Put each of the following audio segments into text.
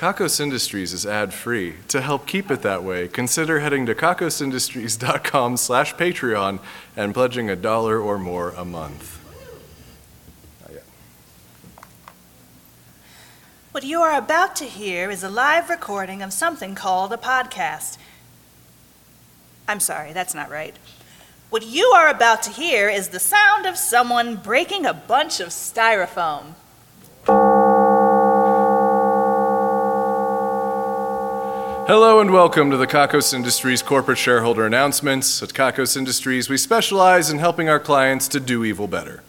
Kakos Industries is ad-free. To help keep it that way, consider heading to kakosindustries.com slash Patreon and pledging a dollar or more a month. What you are about to hear is a live recording of something called a podcast. I'm sorry, that's not right. What you are about to hear is the sound of someone breaking a bunch of styrofoam. Hello and welcome to the Kakos Industries corporate shareholder announcements. At Kakos Industries, we specialize in helping our clients to do evil better.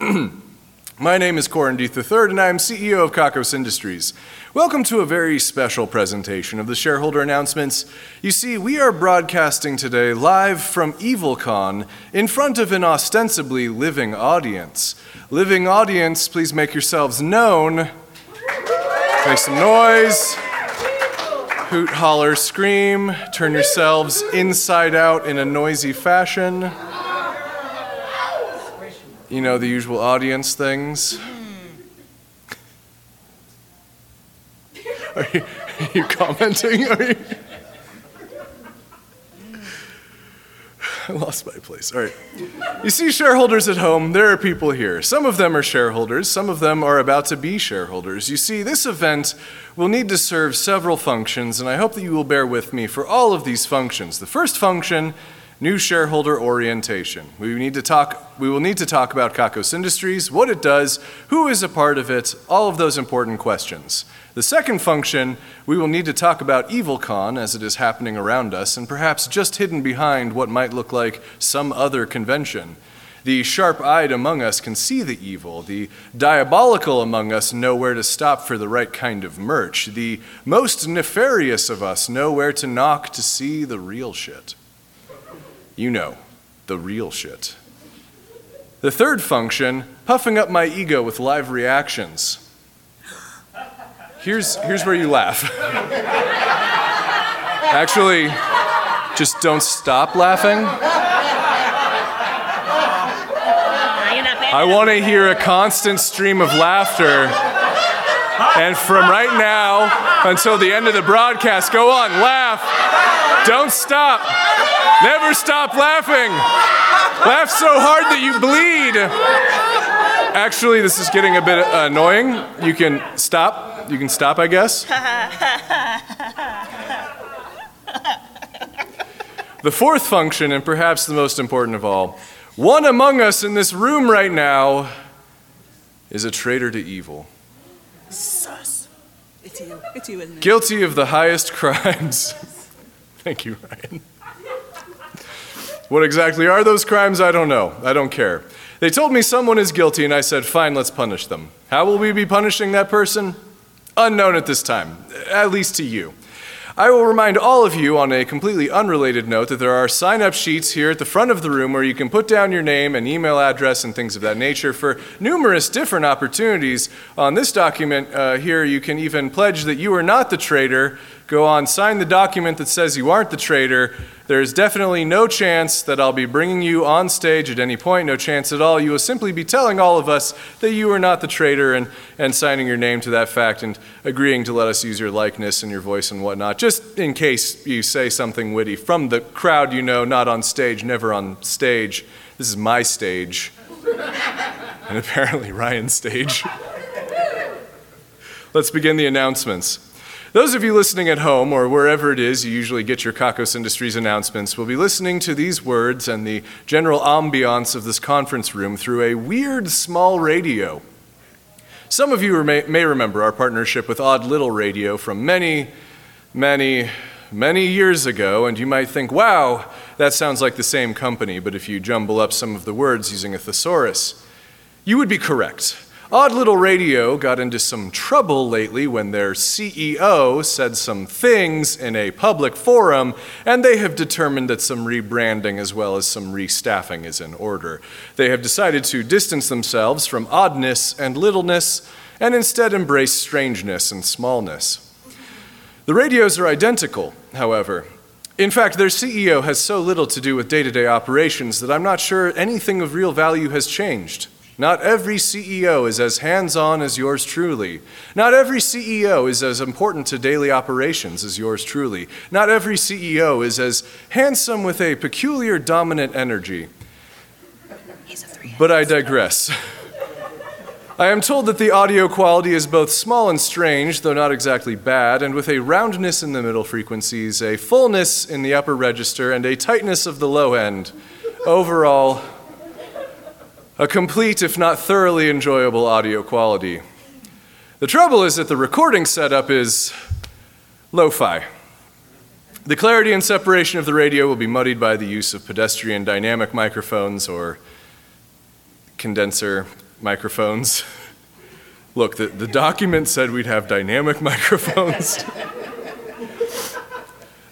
My name is Corin Deeth III, and I am CEO of Kakos Industries. Welcome to a very special presentation of the shareholder announcements. You see, we are broadcasting today live from EvilCon in front of an ostensibly living audience. Living audience, please make yourselves known. Make some noise. Hoot, holler, scream. Turn yourselves inside out in a noisy fashion. You know, the usual audience things. Hmm. Are you, are you commenting? Are you? I lost my place. All right. You see, shareholders at home, there are people here. Some of them are shareholders, some of them are about to be shareholders. You see, this event will need to serve several functions, and I hope that you will bear with me for all of these functions. The first function new shareholder orientation. We need to talk we will need to talk about Kakos Industries, what it does, who is a part of it, all of those important questions. The second function, we will need to talk about EvilCon as it is happening around us and perhaps just hidden behind what might look like some other convention. The sharp eyed among us can see the evil. The diabolical among us know where to stop for the right kind of merch. The most nefarious of us know where to knock to see the real shit. You know, the real shit. The third function, puffing up my ego with live reactions. Here's, here's where you laugh. Actually, just don't stop laughing. I want to hear a constant stream of laughter. And from right now until the end of the broadcast, go on, laugh. Don't stop. Never stop laughing. Laugh so hard that you bleed. Actually, this is getting a bit annoying. You can stop. You can stop, I guess. The fourth function, and perhaps the most important of all, one among us in this room right now is a traitor to evil. Sus. It's you. It's you, isn't it? Guilty of the highest crimes. Thank you, Ryan. What exactly are those crimes? I don't know. I don't care. They told me someone is guilty, and I said, fine, let's punish them. How will we be punishing that person? Unknown at this time, at least to you. I will remind all of you on a completely unrelated note that there are sign up sheets here at the front of the room where you can put down your name and email address and things of that nature for numerous different opportunities. On this document uh, here, you can even pledge that you are not the traitor. Go on, sign the document that says you aren't the traitor. There's definitely no chance that I'll be bringing you on stage at any point, no chance at all. You will simply be telling all of us that you are not the traitor and, and signing your name to that fact and agreeing to let us use your likeness and your voice and whatnot, just in case you say something witty from the crowd you know, not on stage, never on stage. This is my stage, and apparently Ryan's stage. Let's begin the announcements. Those of you listening at home or wherever it is you usually get your Kakos Industries announcements will be listening to these words and the general ambiance of this conference room through a weird small radio. Some of you may, may remember our partnership with Odd Little Radio from many, many, many years ago, and you might think, wow, that sounds like the same company, but if you jumble up some of the words using a thesaurus, you would be correct. Odd Little Radio got into some trouble lately when their CEO said some things in a public forum, and they have determined that some rebranding as well as some restaffing is in order. They have decided to distance themselves from oddness and littleness and instead embrace strangeness and smallness. The radios are identical, however. In fact, their CEO has so little to do with day to day operations that I'm not sure anything of real value has changed. Not every CEO is as hands on as yours truly. Not every CEO is as important to daily operations as yours truly. Not every CEO is as handsome with a peculiar dominant energy. He's a three. But I digress. I am told that the audio quality is both small and strange, though not exactly bad, and with a roundness in the middle frequencies, a fullness in the upper register, and a tightness of the low end. Overall, a complete, if not thoroughly enjoyable audio quality. The trouble is that the recording setup is lo fi. The clarity and separation of the radio will be muddied by the use of pedestrian dynamic microphones or condenser microphones. Look, the, the document said we'd have dynamic microphones.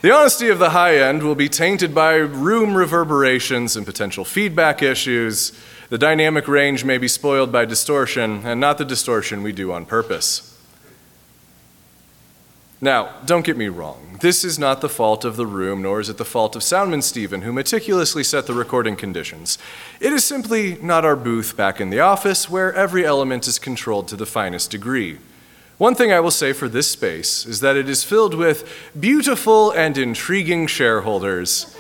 the honesty of the high end will be tainted by room reverberations and potential feedback issues. The dynamic range may be spoiled by distortion, and not the distortion we do on purpose. Now, don't get me wrong. This is not the fault of the room, nor is it the fault of Soundman Stephen, who meticulously set the recording conditions. It is simply not our booth back in the office, where every element is controlled to the finest degree. One thing I will say for this space is that it is filled with beautiful and intriguing shareholders.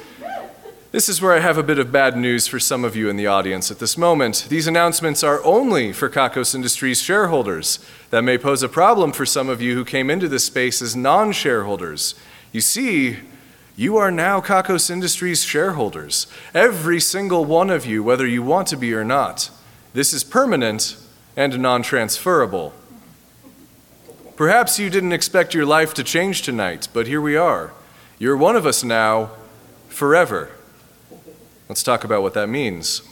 This is where I have a bit of bad news for some of you in the audience at this moment. These announcements are only for Kakos Industries shareholders. That may pose a problem for some of you who came into this space as non shareholders. You see, you are now Kakos Industries shareholders. Every single one of you, whether you want to be or not. This is permanent and non transferable. Perhaps you didn't expect your life to change tonight, but here we are. You're one of us now, forever. Let's talk about what that means.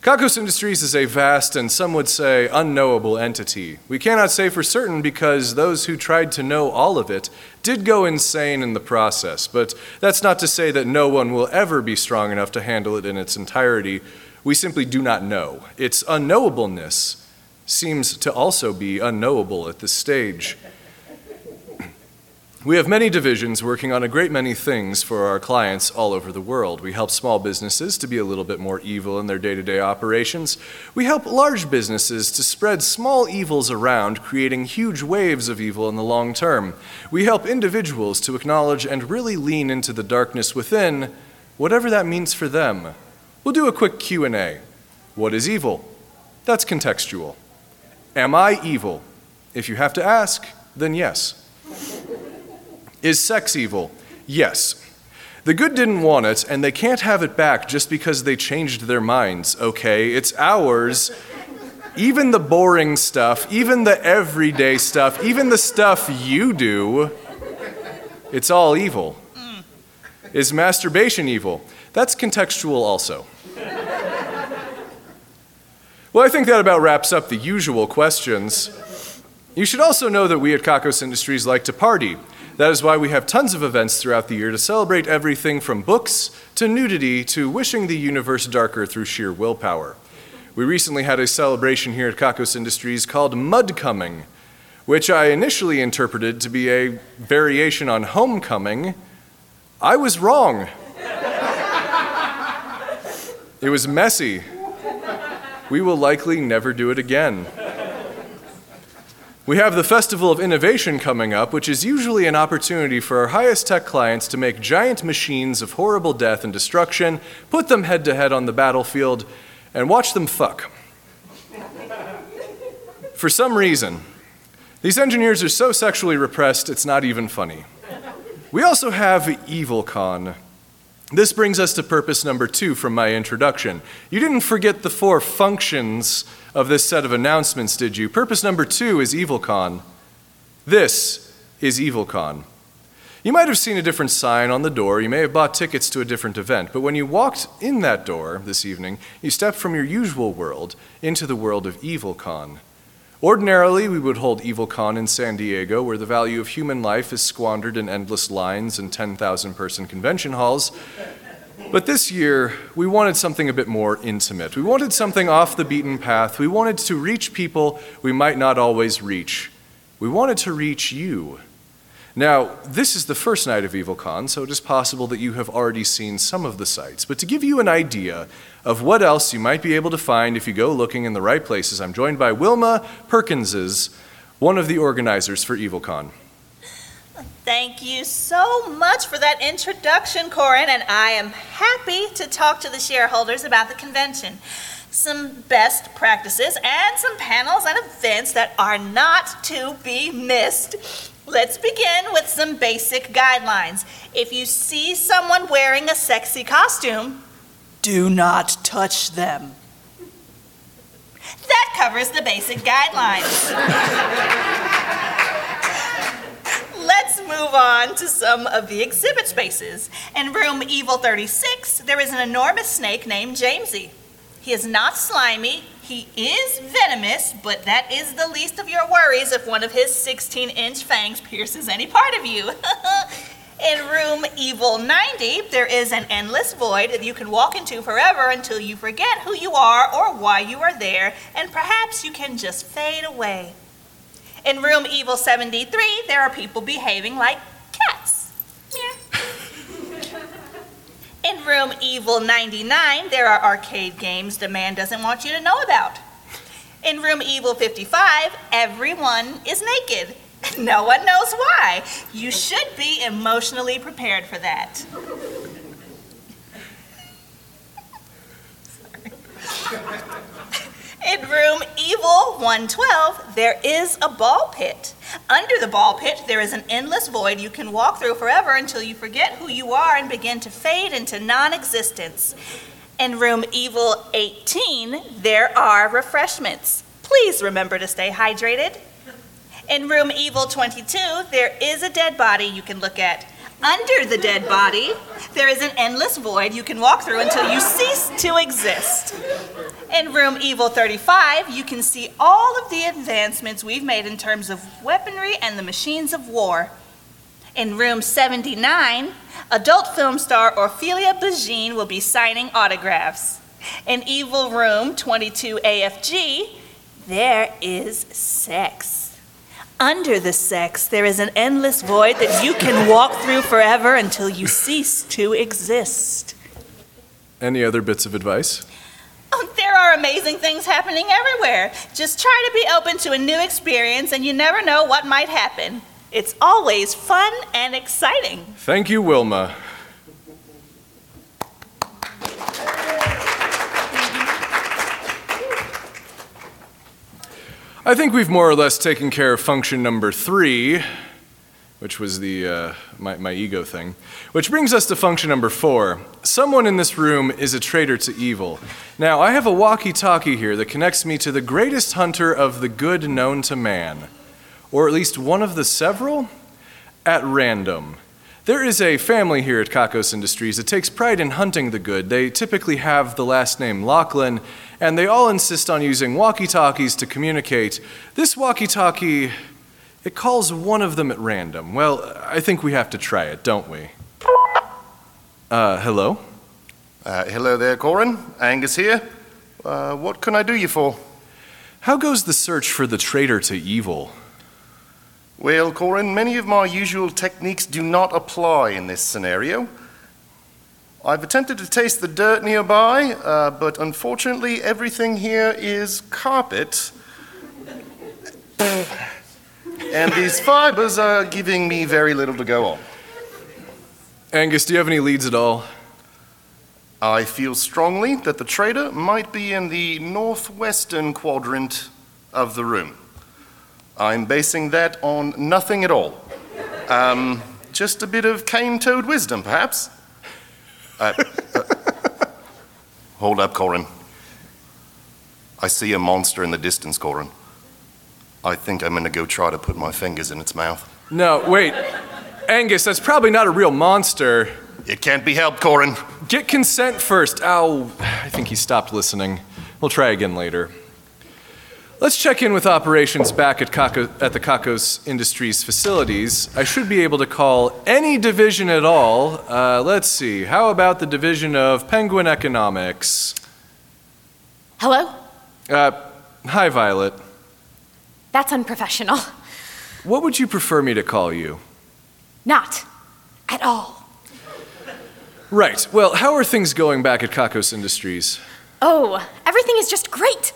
Kakos Industries is a vast and some would say unknowable entity. We cannot say for certain because those who tried to know all of it did go insane in the process, but that's not to say that no one will ever be strong enough to handle it in its entirety. We simply do not know. Its unknowableness seems to also be unknowable at this stage. We have many divisions working on a great many things for our clients all over the world. We help small businesses to be a little bit more evil in their day to day operations. We help large businesses to spread small evils around, creating huge waves of evil in the long term. We help individuals to acknowledge and really lean into the darkness within, whatever that means for them. We'll do a quick Q&A. What is evil? That's contextual. Am I evil? If you have to ask, then yes. Is sex evil? Yes. The good didn't want it, and they can't have it back just because they changed their minds, okay? It's ours. Even the boring stuff, even the everyday stuff, even the stuff you do, it's all evil. Is masturbation evil? That's contextual also. Well, I think that about wraps up the usual questions. You should also know that we at Kakos Industries like to party. That is why we have tons of events throughout the year to celebrate everything from books to nudity to wishing the universe darker through sheer willpower. We recently had a celebration here at Kakos Industries called Mud Coming, which I initially interpreted to be a variation on homecoming. I was wrong. it was messy. We will likely never do it again. We have the Festival of Innovation coming up, which is usually an opportunity for our highest tech clients to make giant machines of horrible death and destruction, put them head to head on the battlefield, and watch them fuck. For some reason, these engineers are so sexually repressed, it's not even funny. We also have EvilCon. This brings us to purpose number two from my introduction. You didn't forget the four functions of this set of announcements, did you? Purpose number two is EvilCon. This is EvilCon. You might have seen a different sign on the door. You may have bought tickets to a different event. But when you walked in that door this evening, you stepped from your usual world into the world of EvilCon. Ordinarily, we would hold EvilCon in San Diego, where the value of human life is squandered in endless lines and 10,000 person convention halls. But this year, we wanted something a bit more intimate. We wanted something off the beaten path. We wanted to reach people we might not always reach. We wanted to reach you. Now, this is the first night of EvilCon, so it is possible that you have already seen some of the sights. But to give you an idea of what else you might be able to find if you go looking in the right places, I'm joined by Wilma Perkinses, one of the organizers for EvilCon. Thank you so much for that introduction, Corin, and I am happy to talk to the shareholders about the convention. Some best practices and some panels and events that are not to be missed. Let's begin with some basic guidelines. If you see someone wearing a sexy costume, do not touch them. That covers the basic guidelines. Let's move on to some of the exhibit spaces. In room Evil 36, there is an enormous snake named Jamesy. He is not slimy, he is venomous, but that is the least of your worries if one of his 16 inch fangs pierces any part of you. In room Evil 90, there is an endless void that you can walk into forever until you forget who you are or why you are there, and perhaps you can just fade away. In room Evil 73, there are people behaving like cats. Yeah. In room Evil 99, there are arcade games the man doesn't want you to know about. In room Evil 55, everyone is naked. No one knows why. You should be emotionally prepared for that. In room Evil 112, there is a ball pit. Under the ball pit, there is an endless void you can walk through forever until you forget who you are and begin to fade into non existence. In room Evil 18, there are refreshments. Please remember to stay hydrated. In room Evil 22, there is a dead body you can look at. Under the dead body, there is an endless void you can walk through until you cease to exist. In room Evil 35, you can see all of the advancements we've made in terms of weaponry and the machines of war. In room 79, adult film star Ophelia Bajine will be signing autographs. In Evil Room 22 AFG, there is sex. Under the sex, there is an endless void that you can walk through forever until you cease to exist. Any other bits of advice? Oh, there are amazing things happening everywhere. Just try to be open to a new experience, and you never know what might happen. It's always fun and exciting. Thank you, Wilma. I think we've more or less taken care of function number three, which was the uh, my, my ego thing. Which brings us to function number four. Someone in this room is a traitor to evil. Now, I have a walkie-talkie here that connects me to the greatest hunter of the good known to man, or at least one of the several, at random. There is a family here at Kakos Industries that takes pride in hunting the good. They typically have the last name Lachlan, and they all insist on using walkie talkies to communicate. This walkie talkie, it calls one of them at random. Well, I think we have to try it, don't we? Uh, hello? Uh, hello there, Corin. Angus here. Uh, what can I do you for? How goes the search for the traitor to evil? Well, Corin, many of my usual techniques do not apply in this scenario. I've attempted to taste the dirt nearby, uh, but unfortunately, everything here is carpet. and these fibers are giving me very little to go on. Angus, do you have any leads at all? I feel strongly that the traitor might be in the northwestern quadrant of the room. I'm basing that on nothing at all. Um, just a bit of cane toad wisdom, perhaps. Uh, uh, hold up, Corin. I see a monster in the distance, Corin. I think I'm gonna go try to put my fingers in its mouth. No, wait. Angus, that's probably not a real monster. It can't be helped, Corin. Get consent first. Ow, I think he stopped listening. We'll try again later. Let's check in with operations back at, Kako, at the Kakos Industries facilities. I should be able to call any division at all. Uh, let's see, how about the division of Penguin Economics? Hello? Uh, hi, Violet. That's unprofessional. What would you prefer me to call you? Not at all. Right. Well, how are things going back at Kakos Industries? Oh, everything is just great.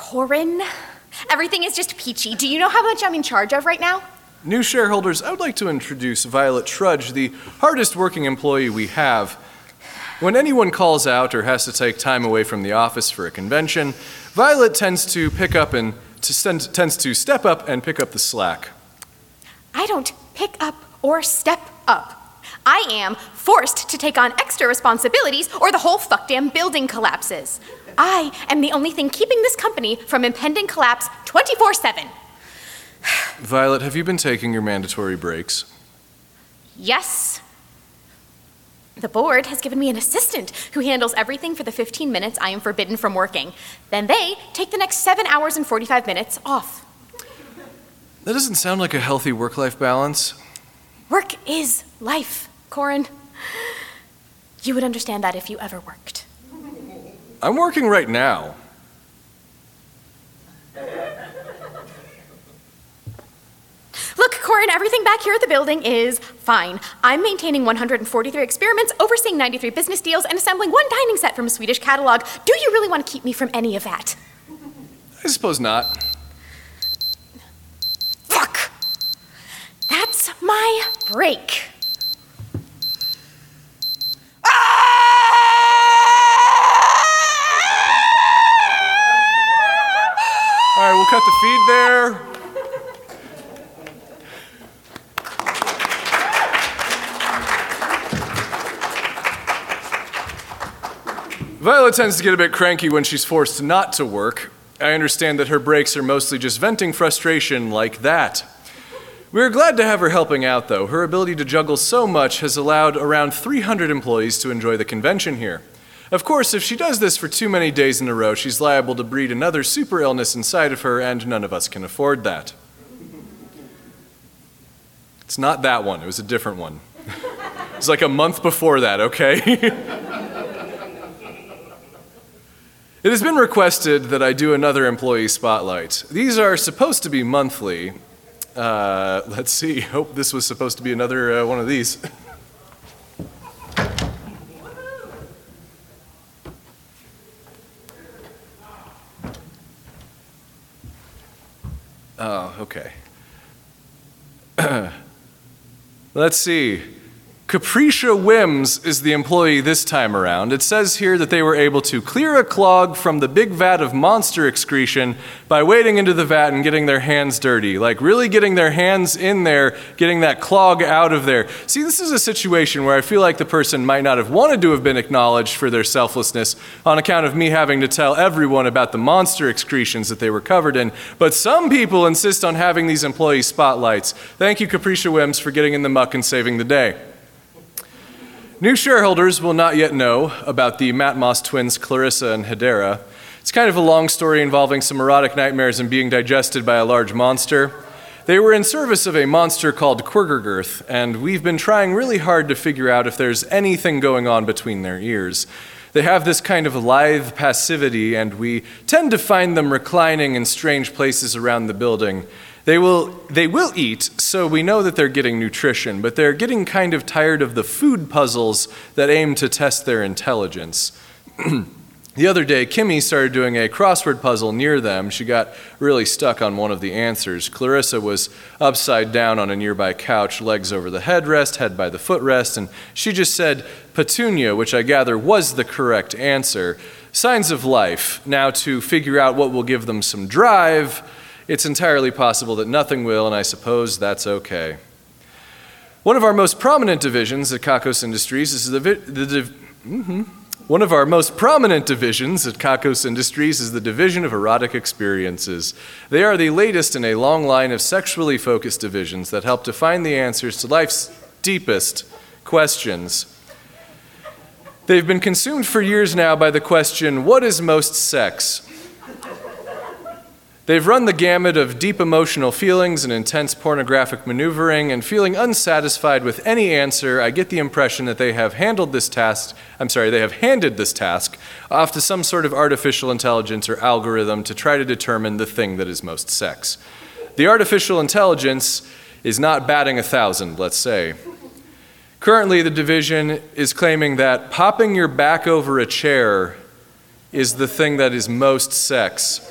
Corin, everything is just peachy. Do you know how much I'm in charge of right now? New shareholders, I would like to introduce Violet Trudge, the hardest working employee we have. When anyone calls out or has to take time away from the office for a convention, Violet tends to pick up and to send, tends to step up and pick up the slack. I don't pick up or step up. I am forced to take on extra responsibilities or the whole fuckdamn building collapses. I am the only thing keeping this company from impending collapse 24 7. Violet, have you been taking your mandatory breaks? Yes. The board has given me an assistant who handles everything for the 15 minutes I am forbidden from working. Then they take the next 7 hours and 45 minutes off. That doesn't sound like a healthy work life balance. Work is life, Corin. You would understand that if you ever worked. I'm working right now. Look, Corin, everything back here at the building is fine. I'm maintaining 143 experiments, overseeing 93 business deals, and assembling one dining set from a Swedish catalog. Do you really want to keep me from any of that? I suppose not. Fuck! That's my break. Right, we'll cut the feed there. Violet tends to get a bit cranky when she's forced not to work. I understand that her breaks are mostly just venting frustration like that. We're glad to have her helping out, though. Her ability to juggle so much has allowed around 300 employees to enjoy the convention here. Of course, if she does this for too many days in a row, she's liable to breed another super illness inside of her, and none of us can afford that. It's not that one, it was a different one. it was like a month before that, okay? It has been requested that I do another employee spotlight. These are supposed to be monthly. Uh, let's see, hope this was supposed to be another uh, one of these. Oh, okay. Let's see. Capricia Wims is the employee this time around. It says here that they were able to clear a clog from the big vat of monster excretion by wading into the vat and getting their hands dirty. Like, really getting their hands in there, getting that clog out of there. See, this is a situation where I feel like the person might not have wanted to have been acknowledged for their selflessness on account of me having to tell everyone about the monster excretions that they were covered in. But some people insist on having these employee spotlights. Thank you, Capricia Wims, for getting in the muck and saving the day. New shareholders will not yet know about the Matmos twins Clarissa and Hedera. It's kind of a long story involving some erotic nightmares and being digested by a large monster. They were in service of a monster called Quirgergirth, and we've been trying really hard to figure out if there's anything going on between their ears. They have this kind of lithe passivity, and we tend to find them reclining in strange places around the building. They will, they will eat, so we know that they're getting nutrition, but they're getting kind of tired of the food puzzles that aim to test their intelligence. the other day, Kimmy started doing a crossword puzzle near them. She got really stuck on one of the answers. Clarissa was upside down on a nearby couch, legs over the headrest, head by the footrest, and she just said Petunia, which I gather was the correct answer. Signs of life. Now, to figure out what will give them some drive, it's entirely possible that nothing will, and I suppose that's okay. One of our most prominent divisions at Kakos Industries is the, the div- mhm. One of our most prominent divisions at Kakos Industries is the Division of Erotic Experiences. They are the latest in a long line of sexually focused divisions that help to find the answers to life's deepest questions. They've been consumed for years now by the question what is most sex? They've run the gamut of deep emotional feelings and intense pornographic maneuvering, and feeling unsatisfied with any answer, I get the impression that they have handled this task, I'm sorry, they have handed this task off to some sort of artificial intelligence or algorithm to try to determine the thing that is most sex. The artificial intelligence is not batting a thousand, let's say. Currently, the division is claiming that popping your back over a chair is the thing that is most sex.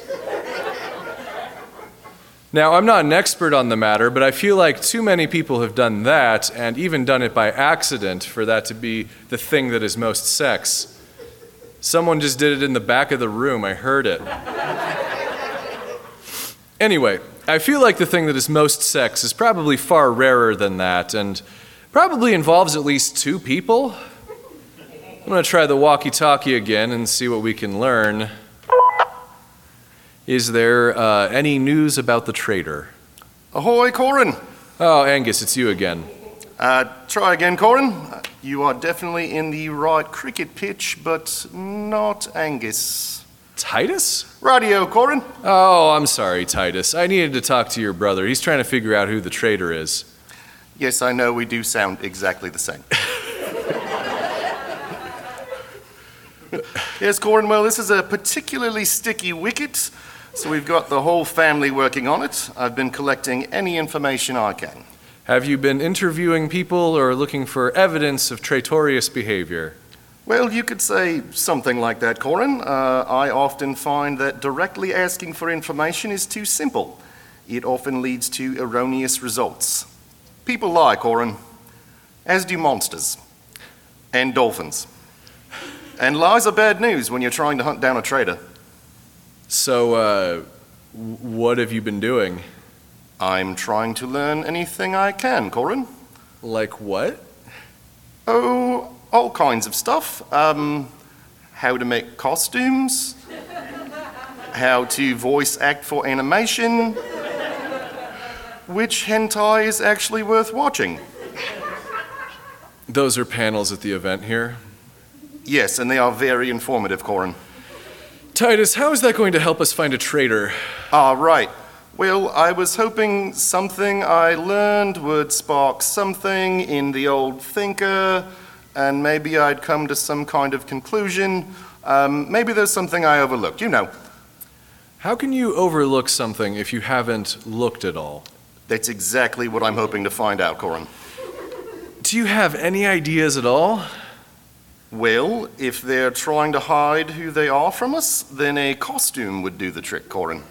Now, I'm not an expert on the matter, but I feel like too many people have done that, and even done it by accident, for that to be the thing that is most sex. Someone just did it in the back of the room, I heard it. Anyway, I feel like the thing that is most sex is probably far rarer than that, and probably involves at least two people. I'm going to try the walkie talkie again and see what we can learn. Is there uh, any news about the traitor? Ahoy, Corin! Oh, Angus, it's you again. Uh, try again, Corin. You are definitely in the right cricket pitch, but not Angus. Titus? Radio, Corin. Oh, I'm sorry, Titus. I needed to talk to your brother. He's trying to figure out who the traitor is. Yes, I know we do sound exactly the same. yes, Corin, well, this is a particularly sticky wicket, so we've got the whole family working on it. I've been collecting any information I can. Have you been interviewing people or looking for evidence of traitorous behavior? Well, you could say something like that, Corin. Uh, I often find that directly asking for information is too simple. It often leads to erroneous results. People lie, Corin, as do monsters and dolphins. And lies are bad news when you're trying to hunt down a traitor. So, uh, what have you been doing? I'm trying to learn anything I can, Corin. Like what? Oh, all kinds of stuff. Um, how to make costumes, how to voice act for animation, which hentai is actually worth watching. Those are panels at the event here. Yes, and they are very informative, Corin. Titus, how is that going to help us find a traitor? Ah, right. Well, I was hoping something I learned would spark something in the old thinker, and maybe I'd come to some kind of conclusion. Um, maybe there's something I overlooked, you know. How can you overlook something if you haven't looked at all? That's exactly what I'm hoping to find out, Corin. Do you have any ideas at all? Well, if they're trying to hide who they are from us, then a costume would do the trick, Corin.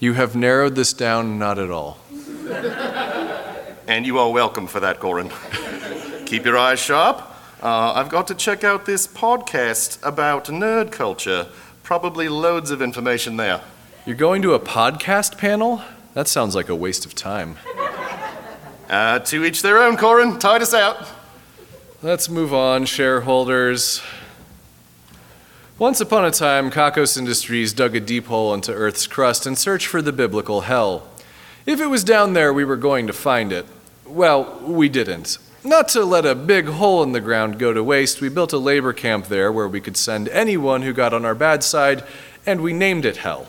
You have narrowed this down not at all. And you are welcome for that, Corin. Keep your eyes sharp. Uh, I've got to check out this podcast about nerd culture. Probably loads of information there. You're going to a podcast panel? That sounds like a waste of time. Uh, to each their own, Corin. Titus out. Let's move on, shareholders. Once upon a time, Kakos Industries dug a deep hole into Earth's crust and searched for the biblical hell. If it was down there, we were going to find it. Well, we didn't. Not to let a big hole in the ground go to waste, we built a labor camp there where we could send anyone who got on our bad side, and we named it Hell.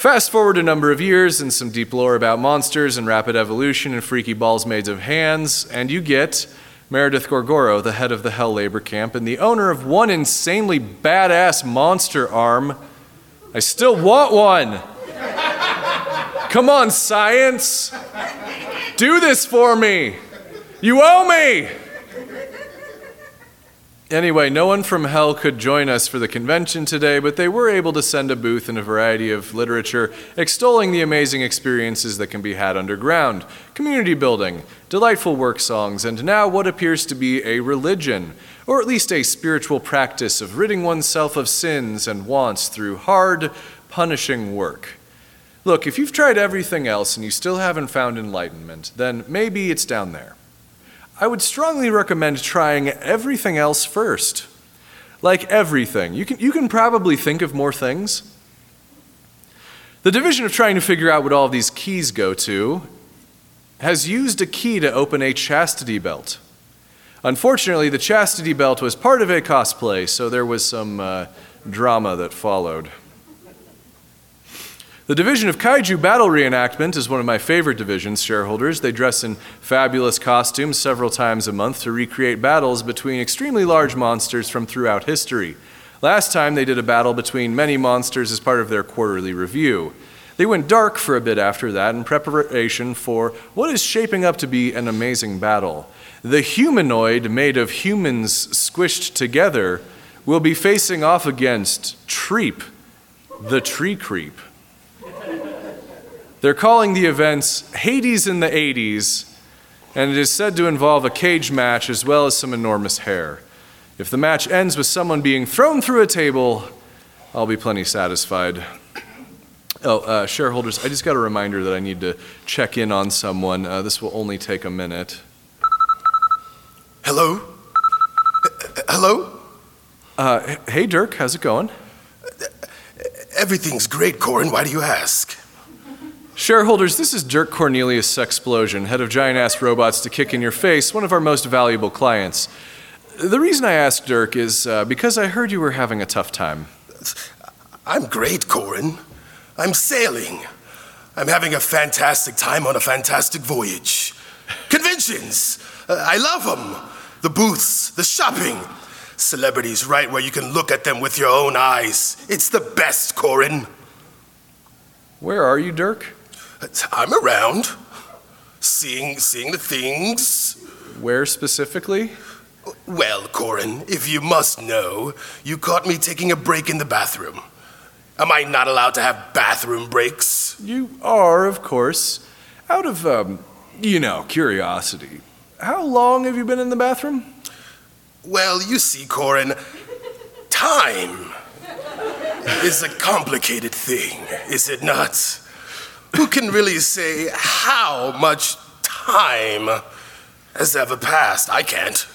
Fast forward a number of years and some deep lore about monsters and rapid evolution and freaky balls made of hands, and you get Meredith Gorgoro, the head of the Hell Labor Camp and the owner of one insanely badass monster arm. I still want one! Come on, science! Do this for me! You owe me! Anyway, no one from hell could join us for the convention today, but they were able to send a booth and a variety of literature extolling the amazing experiences that can be had underground, community building, delightful work songs, and now what appears to be a religion, or at least a spiritual practice of ridding oneself of sins and wants through hard, punishing work. Look, if you've tried everything else and you still haven't found enlightenment, then maybe it's down there. I would strongly recommend trying everything else first. Like everything. You can, you can probably think of more things. The division of trying to figure out what all these keys go to has used a key to open a chastity belt. Unfortunately, the chastity belt was part of a cosplay, so there was some uh, drama that followed. The division of Kaiju Battle Reenactment is one of my favorite divisions, shareholders. They dress in fabulous costumes several times a month to recreate battles between extremely large monsters from throughout history. Last time they did a battle between many monsters as part of their quarterly review. They went dark for a bit after that in preparation for what is shaping up to be an amazing battle. The humanoid made of humans squished together will be facing off against Treep, the tree creep. They're calling the events Hades in the 80s, and it is said to involve a cage match as well as some enormous hair. If the match ends with someone being thrown through a table, I'll be plenty satisfied. Oh, uh, shareholders, I just got a reminder that I need to check in on someone. Uh, this will only take a minute. Hello? H- Hello? Uh, hey, Dirk, how's it going? Everything's great, Corin. Why do you ask? Shareholders, this is Dirk Cornelius Sexplosion, head of Giant Ass Robots to Kick in Your Face, one of our most valuable clients. The reason I asked Dirk is uh, because I heard you were having a tough time. I'm great, Corin. I'm sailing. I'm having a fantastic time on a fantastic voyage. Conventions! Uh, I love them. The booths, the shopping. Celebrities right where you can look at them with your own eyes. It's the best, Corin. Where are you, Dirk? I'm around. Seeing, seeing the things. Where specifically? Well, Corin, if you must know, you caught me taking a break in the bathroom. Am I not allowed to have bathroom breaks? You are, of course. Out of, um, you know, curiosity. How long have you been in the bathroom? Well, you see, Corin, time is a complicated thing, is it not? Who can really say how much time has ever passed? I can't.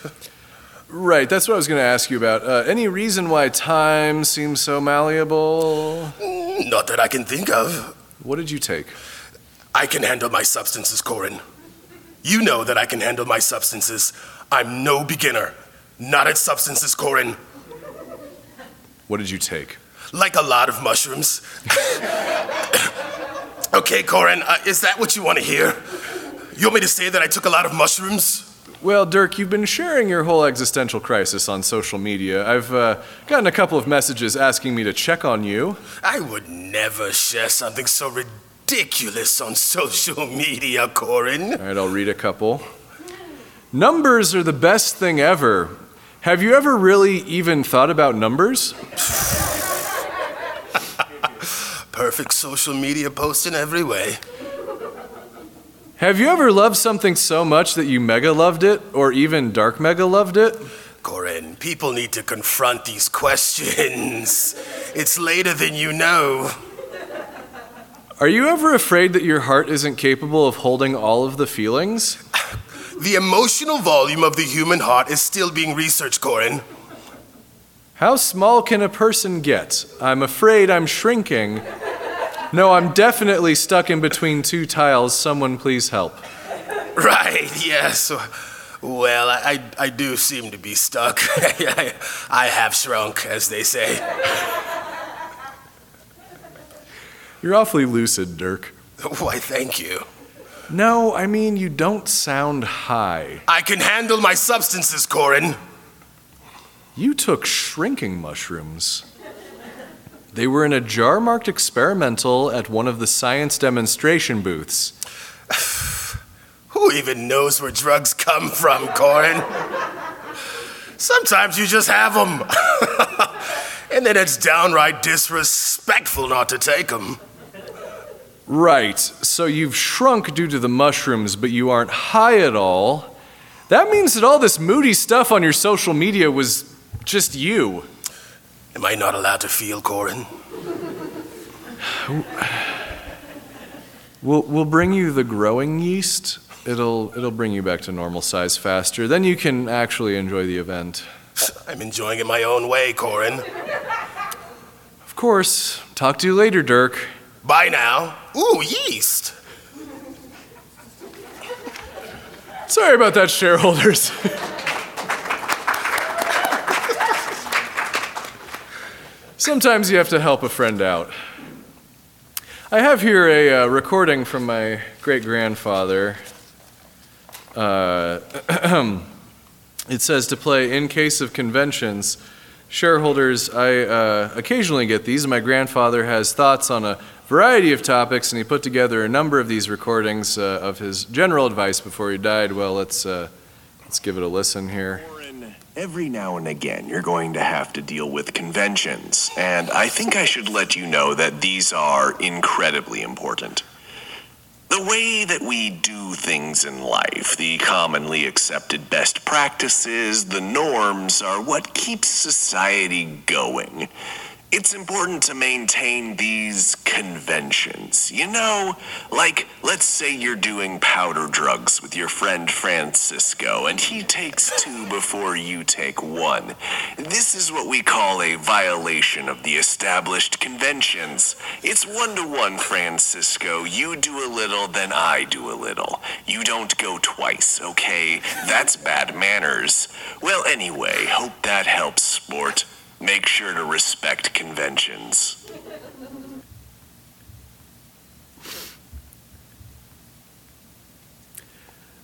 Right, that's what I was going to ask you about. Uh, any reason why time seems so malleable? Not that I can think of. What did you take? I can handle my substances, Corin. You know that I can handle my substances. I'm no beginner. Not at substances, Corin. What did you take? Like a lot of mushrooms. okay, Corin, uh, is that what you want to hear? You want me to say that I took a lot of mushrooms? Well, Dirk, you've been sharing your whole existential crisis on social media. I've uh, gotten a couple of messages asking me to check on you. I would never share something so ridiculous on social media, Corin. All right, I'll read a couple. Numbers are the best thing ever. Have you ever really even thought about numbers? Perfect social media post in every way. Have you ever loved something so much that you mega loved it, or even dark mega loved it? Corin, people need to confront these questions. It's later than you know. Are you ever afraid that your heart isn't capable of holding all of the feelings? The emotional volume of the human heart is still being researched, Corin. How small can a person get? I'm afraid I'm shrinking. No, I'm definitely stuck in between two tiles. Someone please help. Right, yes. Well, I, I do seem to be stuck. I, I have shrunk, as they say. You're awfully lucid, Dirk. Why, thank you. No, I mean, you don't sound high. I can handle my substances, Corin. You took shrinking mushrooms. They were in a jar marked experimental at one of the science demonstration booths. Who even knows where drugs come from, Corin? Sometimes you just have them. and then it's downright disrespectful not to take them. Right, so you've shrunk due to the mushrooms, but you aren't high at all. That means that all this moody stuff on your social media was just you. Am I not allowed to feel, Corin? We'll, we'll bring you the growing yeast. It'll, it'll bring you back to normal size faster. Then you can actually enjoy the event. I'm enjoying it my own way, Corin. Of course. Talk to you later, Dirk. Bye now. Ooh, yeast. Sorry about that, shareholders. Sometimes you have to help a friend out. I have here a uh, recording from my great grandfather. Uh, it says to play in case of conventions, Shareholders, I uh, occasionally get these. My grandfather has thoughts on a variety of topics, and he put together a number of these recordings uh, of his general advice before he died. Well, let's uh, let's give it a listen here. Every now and again, you're going to have to deal with conventions, and I think I should let you know that these are incredibly important. The way that we do things in life, the commonly accepted best practices, the norms, are what keeps society going. It's important to maintain these conventions. You know, like, let's say you're doing powder drugs with your friend Francisco, and he takes two before you take one. This is what we call a violation of the established conventions. It's one to one, Francisco. You do a little, then I do a little. You don't go twice, okay? That's bad manners. Well, anyway, hope that helps, sport. Make sure to respect conventions.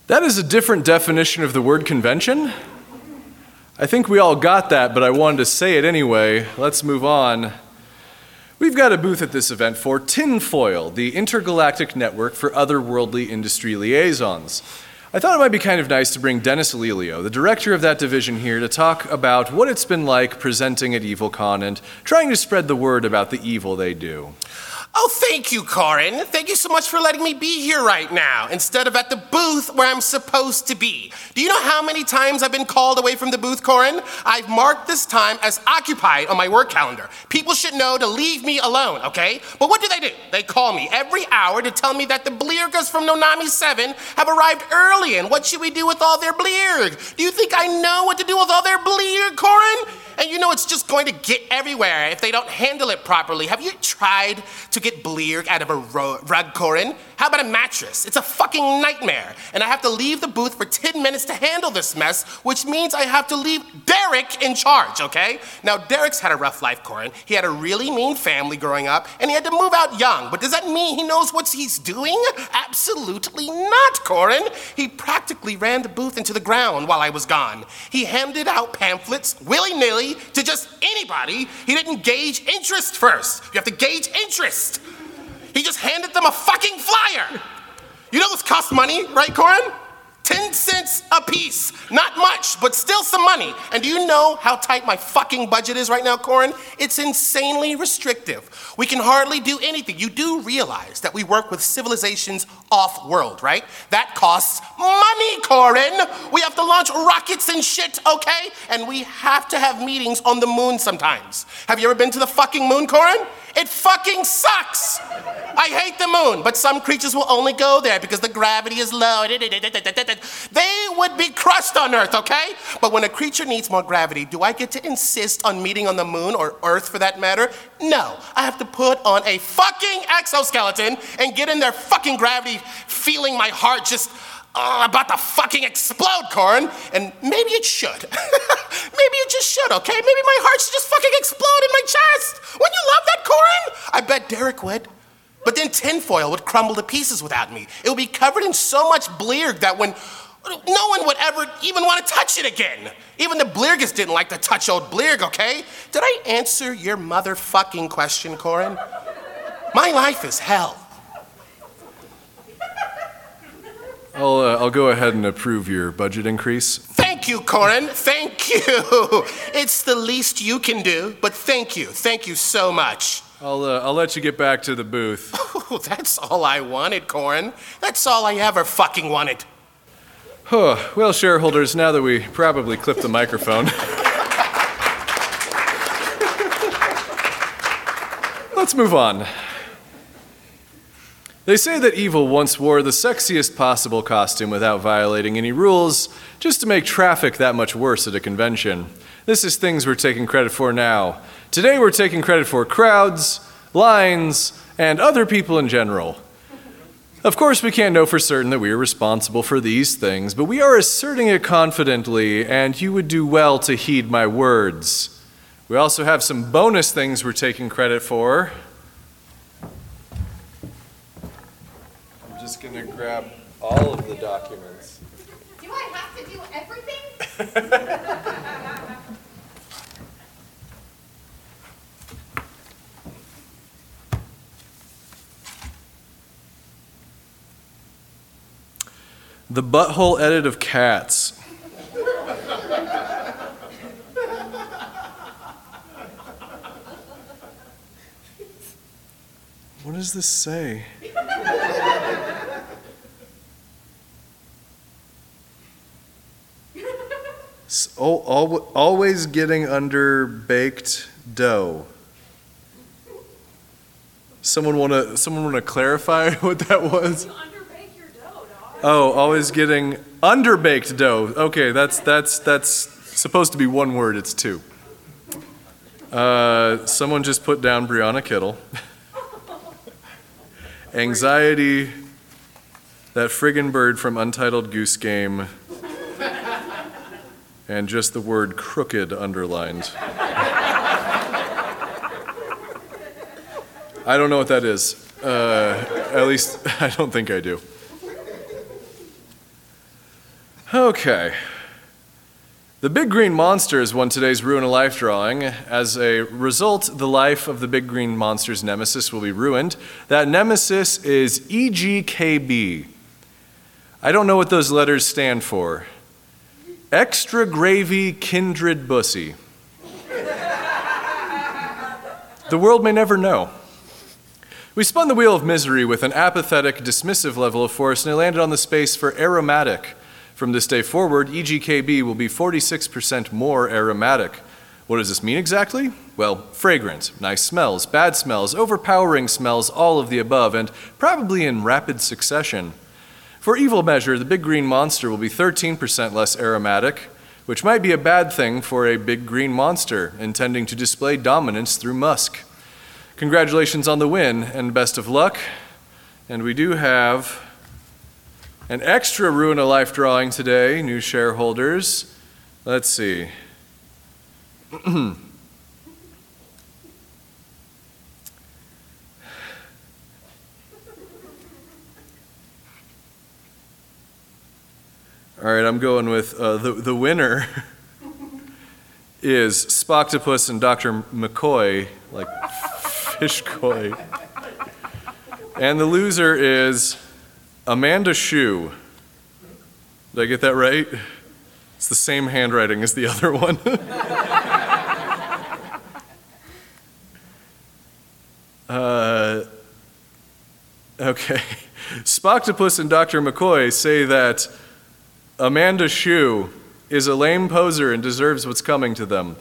That is a different definition of the word convention. I think we all got that, but I wanted to say it anyway. Let's move on. We've got a booth at this event for Tinfoil, the intergalactic network for otherworldly industry liaisons. I thought it might be kind of nice to bring Dennis Alelio, the director of that division, here to talk about what it's been like presenting at EvilCon and trying to spread the word about the evil they do. Oh, thank you, Corin. Thank you so much for letting me be here right now instead of at the booth where I'm supposed to be. Do you know how many times I've been called away from the booth, Corin? I've marked this time as occupied on my work calendar. People should know to leave me alone, okay? But what do they do? They call me every hour to tell me that the Bleergas from Nonami 7 have arrived early and what should we do with all their Bleerg? Do you think I know what to do with all their Bleerg, Corin? And you know it's just going to get everywhere if they don't handle it properly. Have you tried to get blearg out of a rug, Corin? How about a mattress? It's a fucking nightmare. And I have to leave the booth for 10 minutes to handle this mess, which means I have to leave Derek in charge, okay? Now, Derek's had a rough life, Corin. He had a really mean family growing up, and he had to move out young. But does that mean he knows what he's doing? Absolutely not, Corin. He practically ran the booth into the ground while I was gone. He handed out pamphlets willy nilly to just anybody. He didn't gauge interest first. You have to gauge interest. He just handed them a fucking flyer. You know this costs money, right, Corin? 10 cents a piece. Not much, but still some money. And do you know how tight my fucking budget is right now, Corin? It's insanely restrictive. We can hardly do anything. You do realize that we work with civilizations off world, right? That costs money, Corin. We have to launch rockets and shit, okay? And we have to have meetings on the moon sometimes. Have you ever been to the fucking moon, Corin? It fucking sucks. I hate the moon, but some creatures will only go there because the gravity is low. They would be crushed on Earth, okay? But when a creature needs more gravity, do I get to insist on meeting on the moon or Earth for that matter? No. I have to put on a fucking exoskeleton and get in their fucking gravity, feeling my heart just uh, about to fucking explode, Corin. And maybe it should. maybe it just should, okay? Maybe my heart should just fucking explode in my chest. Wouldn't you love that, Corin? I bet Derek would. But then tinfoil would crumble to pieces without me. It would be covered in so much blearg that when no one would ever even want to touch it again. Even the Bleergas didn't like to touch old Bleerg, okay? Did I answer your motherfucking question, Corin? My life is hell. I'll, uh, I'll go ahead and approve your budget increase. Thank you, Corin. Thank you. It's the least you can do, but thank you. Thank you so much. I'll, uh, I'll let you get back to the booth. Oh, that's all I wanted, Corin. That's all I ever fucking wanted. Huh. Well, shareholders, now that we probably clipped the microphone, let's move on. They say that Evil once wore the sexiest possible costume without violating any rules, just to make traffic that much worse at a convention. This is things we're taking credit for now. Today we're taking credit for crowds, lines, and other people in general. Of course, we can't know for certain that we are responsible for these things, but we are asserting it confidently, and you would do well to heed my words. We also have some bonus things we're taking credit for. going to grab all of the documents. Do I have to do everything? The butthole edit of cats. what does this say? always getting under baked dough. Someone want to someone want to clarify what that was? Oh, always getting underbaked dough. Okay, that's that's that's supposed to be one word. It's two. Uh, someone just put down Brianna Kittle. Anxiety. That friggin' bird from Untitled Goose Game. And just the word crooked underlined. I don't know what that is. Uh, at least, I don't think I do. Okay. The Big Green Monsters won today's Ruin a Life drawing. As a result, the life of the Big Green Monster's nemesis will be ruined. That nemesis is EGKB. I don't know what those letters stand for. Extra Gravy Kindred Bussy. The world may never know. We spun the wheel of misery with an apathetic, dismissive level of force, and it landed on the space for aromatic. From this day forward, EGKB will be 46% more aromatic. What does this mean exactly? Well, fragrant, nice smells, bad smells, overpowering smells, all of the above, and probably in rapid succession. For evil measure, the big green monster will be 13% less aromatic, which might be a bad thing for a big green monster intending to display dominance through musk. Congratulations on the win and best of luck. And we do have an extra Ruin a Life drawing today, new shareholders. Let's see. All right, I'm going with uh, the, the winner is Spoctopus and Dr. McCoy, like fish koi. And the loser is Amanda Shue. Did I get that right? It's the same handwriting as the other one. uh, okay. Spoctopus and Dr. McCoy say that Amanda Shue is a lame poser and deserves what's coming to them.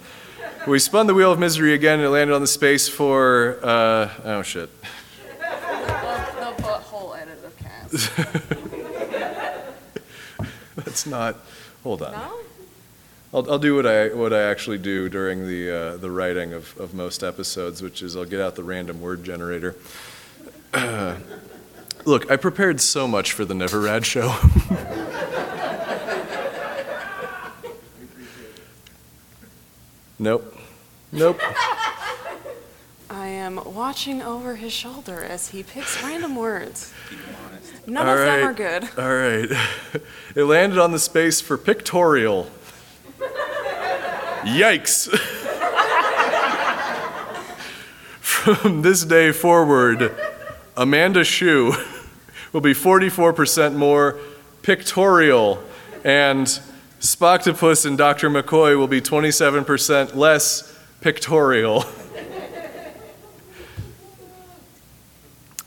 We spun the wheel of misery again and it landed on the space for, uh, oh shit. The, the butthole edit of cats. That's not, hold on. No? I'll, I'll do what I, what I actually do during the, uh, the writing of, of most episodes, which is I'll get out the random word generator. look, I prepared so much for the Never Rad show. nope. Nope. I am watching over his shoulder as he picks random words. None All of them are good. All right. It landed on the space for pictorial. Yikes. From this day forward, Amanda Shue will be 44% more pictorial, and Spoctopus and Dr. McCoy will be 27% less pictorial.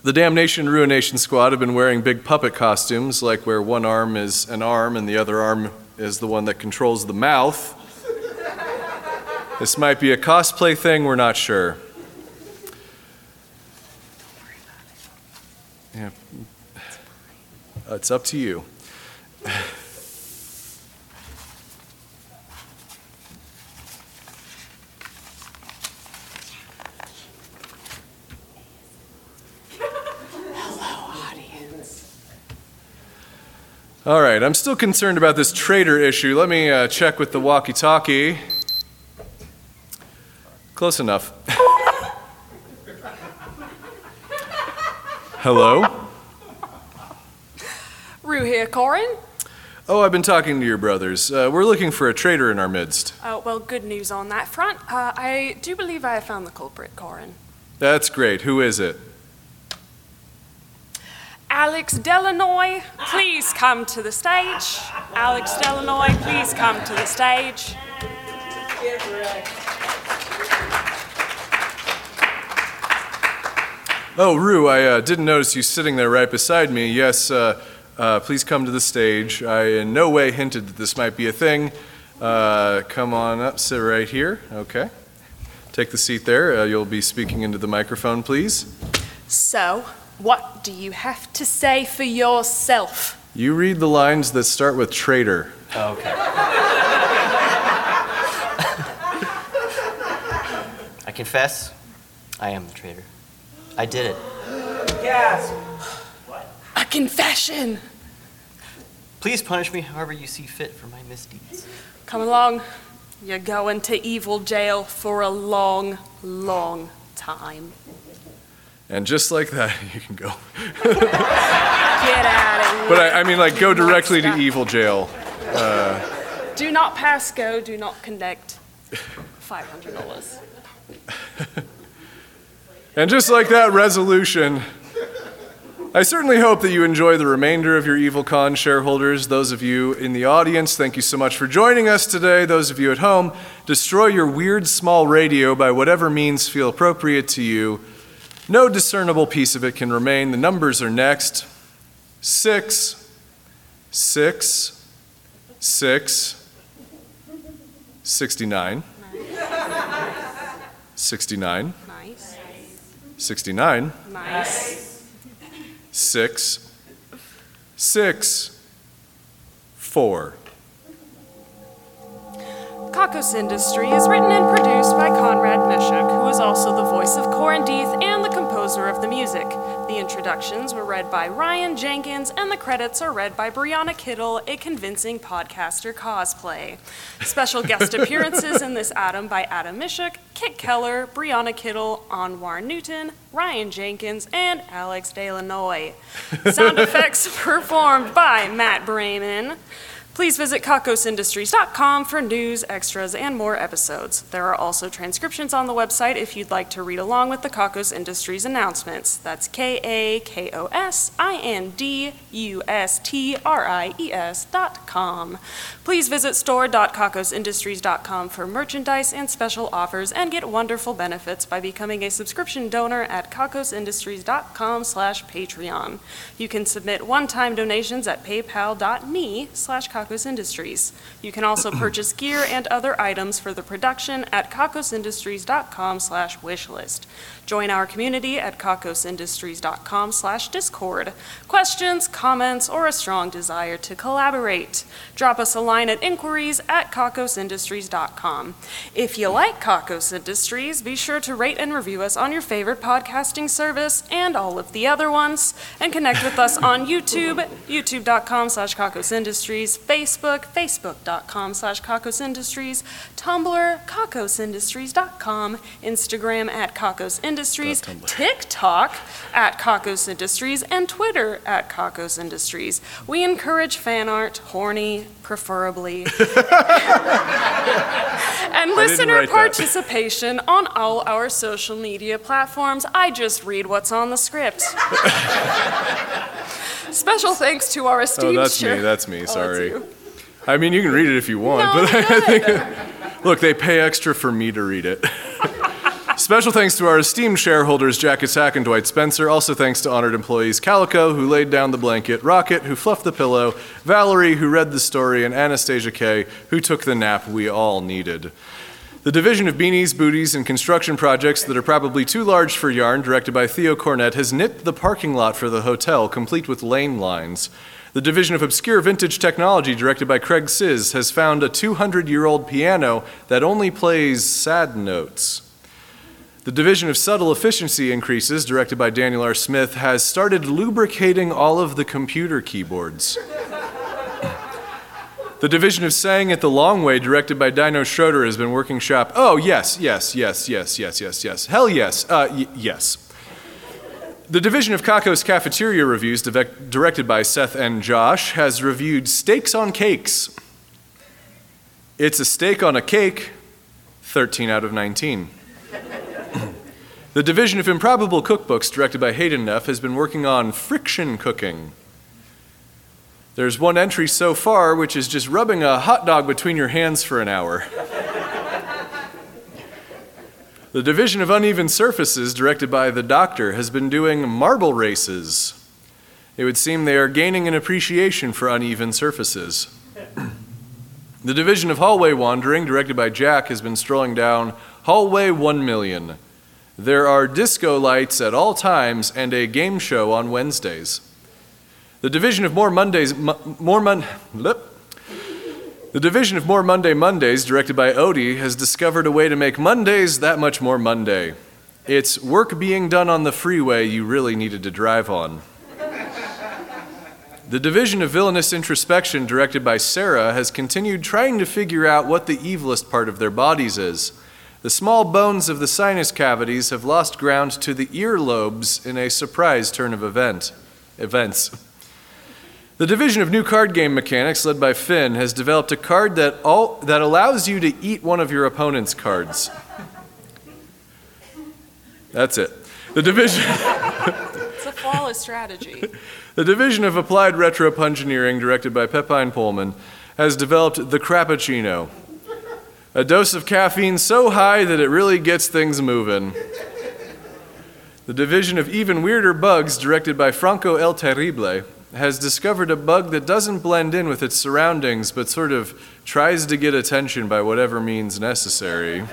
The Damnation Ruination Squad have been wearing big puppet costumes, like where one arm is an arm and the other arm is the one that controls the mouth. This might be a cosplay thing, we're not sure. Yeah. It's up to you. All right, I'm still concerned about this traitor issue. Let me uh, check with the walkie talkie. Close enough. Hello? Rue here, Corin. Oh, I've been talking to your brothers. Uh, we're looking for a traitor in our midst. Oh, well, good news on that front. Uh, I do believe I have found the culprit, Corin. That's great. Who is it? Alex Delanoy, please come to the stage. Alex Delanoy, please come to the stage. Oh, Rue, I uh, didn't notice you sitting there right beside me. Yes, uh, uh, please come to the stage. I in no way hinted that this might be a thing. Uh, come on up, sit right here. Okay. Take the seat there. Uh, you'll be speaking into the microphone, please. So, what do you have to say for yourself? You read the lines that start with traitor. Okay. I confess, I am the traitor. I did it. Gasp! What? A confession. Please punish me however you see fit for my misdeeds. Come along. You're going to evil jail for a long, long time. And just like that, you can go. Get out of here. But I, I mean, like, go directly to evil jail. Do not pass go, do not connect. $500. And just like that resolution, I certainly hope that you enjoy the remainder of your EvilCon shareholders. Those of you in the audience, thank you so much for joining us today. Those of you at home, destroy your weird small radio by whatever means feel appropriate to you. No discernible piece of it can remain. The numbers are next six, six, six, 69, 69, Nice. 69. Nice. six, six, four. Kakos Industry is written and produced by Conrad Mishuk, who is also the voice of Corindeeth and composer of the music. The introductions were read by Ryan Jenkins, and the credits are read by Brianna Kittle, a convincing podcaster cosplay. Special guest appearances in this Adam by Adam Mishuk, Kit Keller, Brianna Kittle, Anwar Newton, Ryan Jenkins, and Alex Delanoy. Sound effects performed by Matt Brayman. Please visit kakosindustries.com for news, extras, and more episodes. There are also transcriptions on the website if you'd like to read along with the Kakos Industries announcements. That's K A K O S I N D U S T R I E S dot com. Please visit store.kakosindustries.com for merchandise and special offers and get wonderful benefits by becoming a subscription donor at kakosindustries.com slash Patreon. You can submit one-time donations at paypal.me slash kakosindustries. You can also purchase gear and other items for the production at kakosindustries.com slash wishlist. Join our community at kakosindustries.com slash discord. Questions, comments, or a strong desire to collaborate. Drop us a line at inquiries at kakosindustries.com. If you like Kakos Industries, be sure to rate and review us on your favorite podcasting service and all of the other ones, and connect with us on YouTube, youtube.com slash kakosindustries, Facebook, facebook.com slash kakosindustries, Tumblr, kakosindustries.com, Instagram at Kakos Industries, TikTok at Kakos Industries, and Twitter at Kakos Industries. We encourage fan art, horny, preferably, and listener participation on all our social media platforms. I just read what's on the script. Special thanks to our esteemed. Oh, esteemed that's me. That's me. Oh, Sorry. you. I mean, you can read it if you want, No, but I think. Look, they pay extra for me to read it. Special thanks to our esteemed shareholders, Jack Attack and Dwight Spencer. Also thanks to honored employees Calico, who laid down the blanket, Rocket, who fluffed the pillow, Valerie, who read the story, and Anastasia K., who took the nap we all needed. The division of beanies, booties, and construction projects that are probably too large for yarn, directed by Theo Cornett, has knit the parking lot for the hotel, complete with lane lines. The division of obscure vintage technology, directed by Craig Sizz, has found a 200 year old piano that only plays sad notes. The division of subtle efficiency increases, directed by Daniel R. Smith, has started lubricating all of the computer keyboards. The division of Saying It the Long Way, directed by Dino Schroeder, has been working shop. Oh, yes, yes, yes, yes, yes, yes, yes. Hell yes, uh, y- yes. The division of Kako's Cafeteria Reviews, directed by Seth and Josh, has reviewed Steaks on Cakes. It's a steak on a cake, 13 out of 19. The Division of Improbable Cookbooks, directed by Hayden Neff, has been working on friction cooking. There's one entry so far, which is just rubbing a hot dog between your hands for an hour. the Division of Uneven Surfaces, directed by The Doctor, has been doing marble races. It would seem they are gaining an appreciation for uneven surfaces. the Division of Hallway Wandering, directed by Jack, has been strolling down Hallway 1 Million. There are disco lights at all times and a game show on Wednesdays. The division of More Mondays, Mo- More Mon. The division of More Monday Mondays, directed by Odie, has discovered a way to make Mondays that much more Monday. It's work being done on the freeway you really needed to drive on. The division of Villainous Introspection, directed by Sarah, has continued trying to figure out what the evilest part of their bodies is. The small bones of the sinus cavities have lost ground to the earlobes in a surprise turn of event, events. The division of new card game mechanics, led by Finn, has developed a card that, all, that allows you to eat one of your opponent's cards. That's it. The division. It's a flawless strategy. The Division of Applied Retro Pungineering, directed by Pepine Pullman, has developed the Crappuccino. A dose of caffeine so high that it really gets things moving. The Division of Even Weirder Bugs, directed by Franco El Terrible, has discovered a bug that doesn't blend in with its surroundings but sort of tries to get attention by whatever means necessary.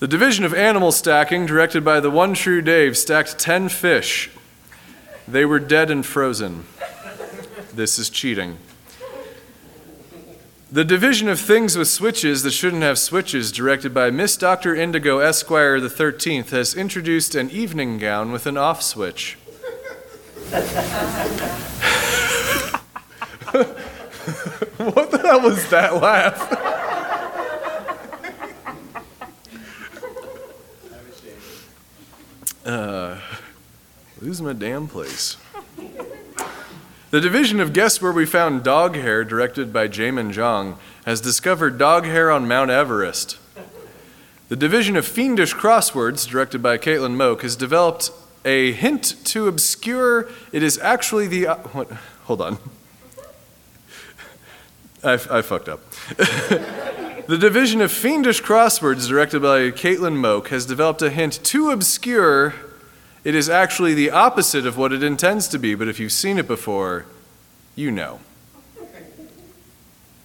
The Division of Animal Stacking, directed by the one true Dave, stacked 10 fish. They were dead and frozen. This is cheating. The Division of Things with Switches That Shouldn't Have Switches, directed by Miss Dr. Indigo Esquire the 13th, has introduced an evening gown with an off switch. what the hell was that laugh? Uh, lose my damn place. The division of Guess Where We Found Dog Hair, directed by Jamin Jong, has discovered dog hair on Mount Everest. The division of Fiendish Crosswords, directed by Caitlin Moak, has developed a hint to obscure it is actually the. Uh, what? Hold on. I, I fucked up. the division of Fiendish Crosswords, directed by Caitlin Moak, has developed a hint too obscure it is actually the opposite of what it intends to be, but if you've seen it before, you know.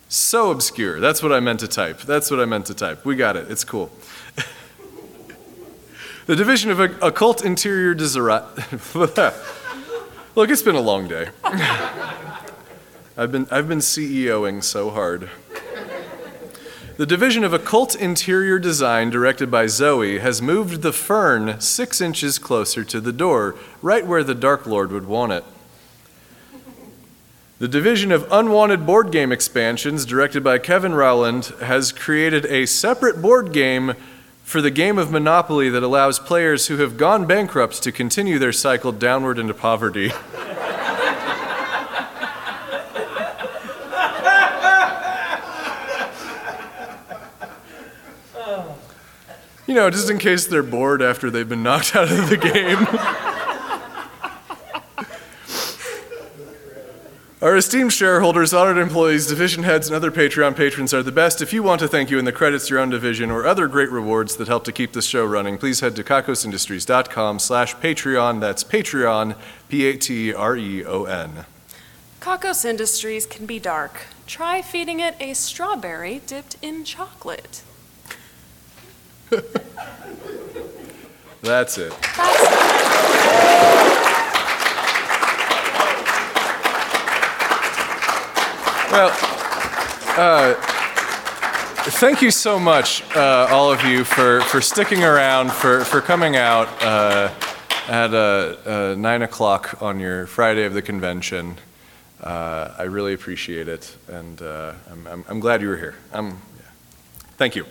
So obscure. That's what I meant to type. That's what I meant to type. We got it. It's cool. The division of occult interior design. Look, it's been a long day. I've been, I've been CEOing so hard. The division of occult interior design, directed by Zoe, has moved the fern six inches closer to the door, right where the Dark Lord would want it. The division of unwanted board game expansions, directed by Kevin Rowland, has created a separate board game for the game of Monopoly that allows players who have gone bankrupt to continue their cycle downward into poverty. You know, just in case they're bored after they've been knocked out of the game. Our esteemed shareholders, honored employees, division heads, and other Patreon patrons are the best. If you want to thank you in the credits your own division or other great rewards that help to keep this show running, please head to kakosindustries.com slash Patreon. That's Patreon, P-A-T-R-E-O-N. Kakos Industries can be dark. Try feeding it a strawberry dipped in chocolate. That's it. Well, uh, thank you so much, uh, all of you, for, for sticking around, for, for coming out uh, at uh, uh, 9 o'clock on your Friday of the convention. Uh, I really appreciate it, and I'm, I'm, I'm glad you were here. Um, yeah. Thank you.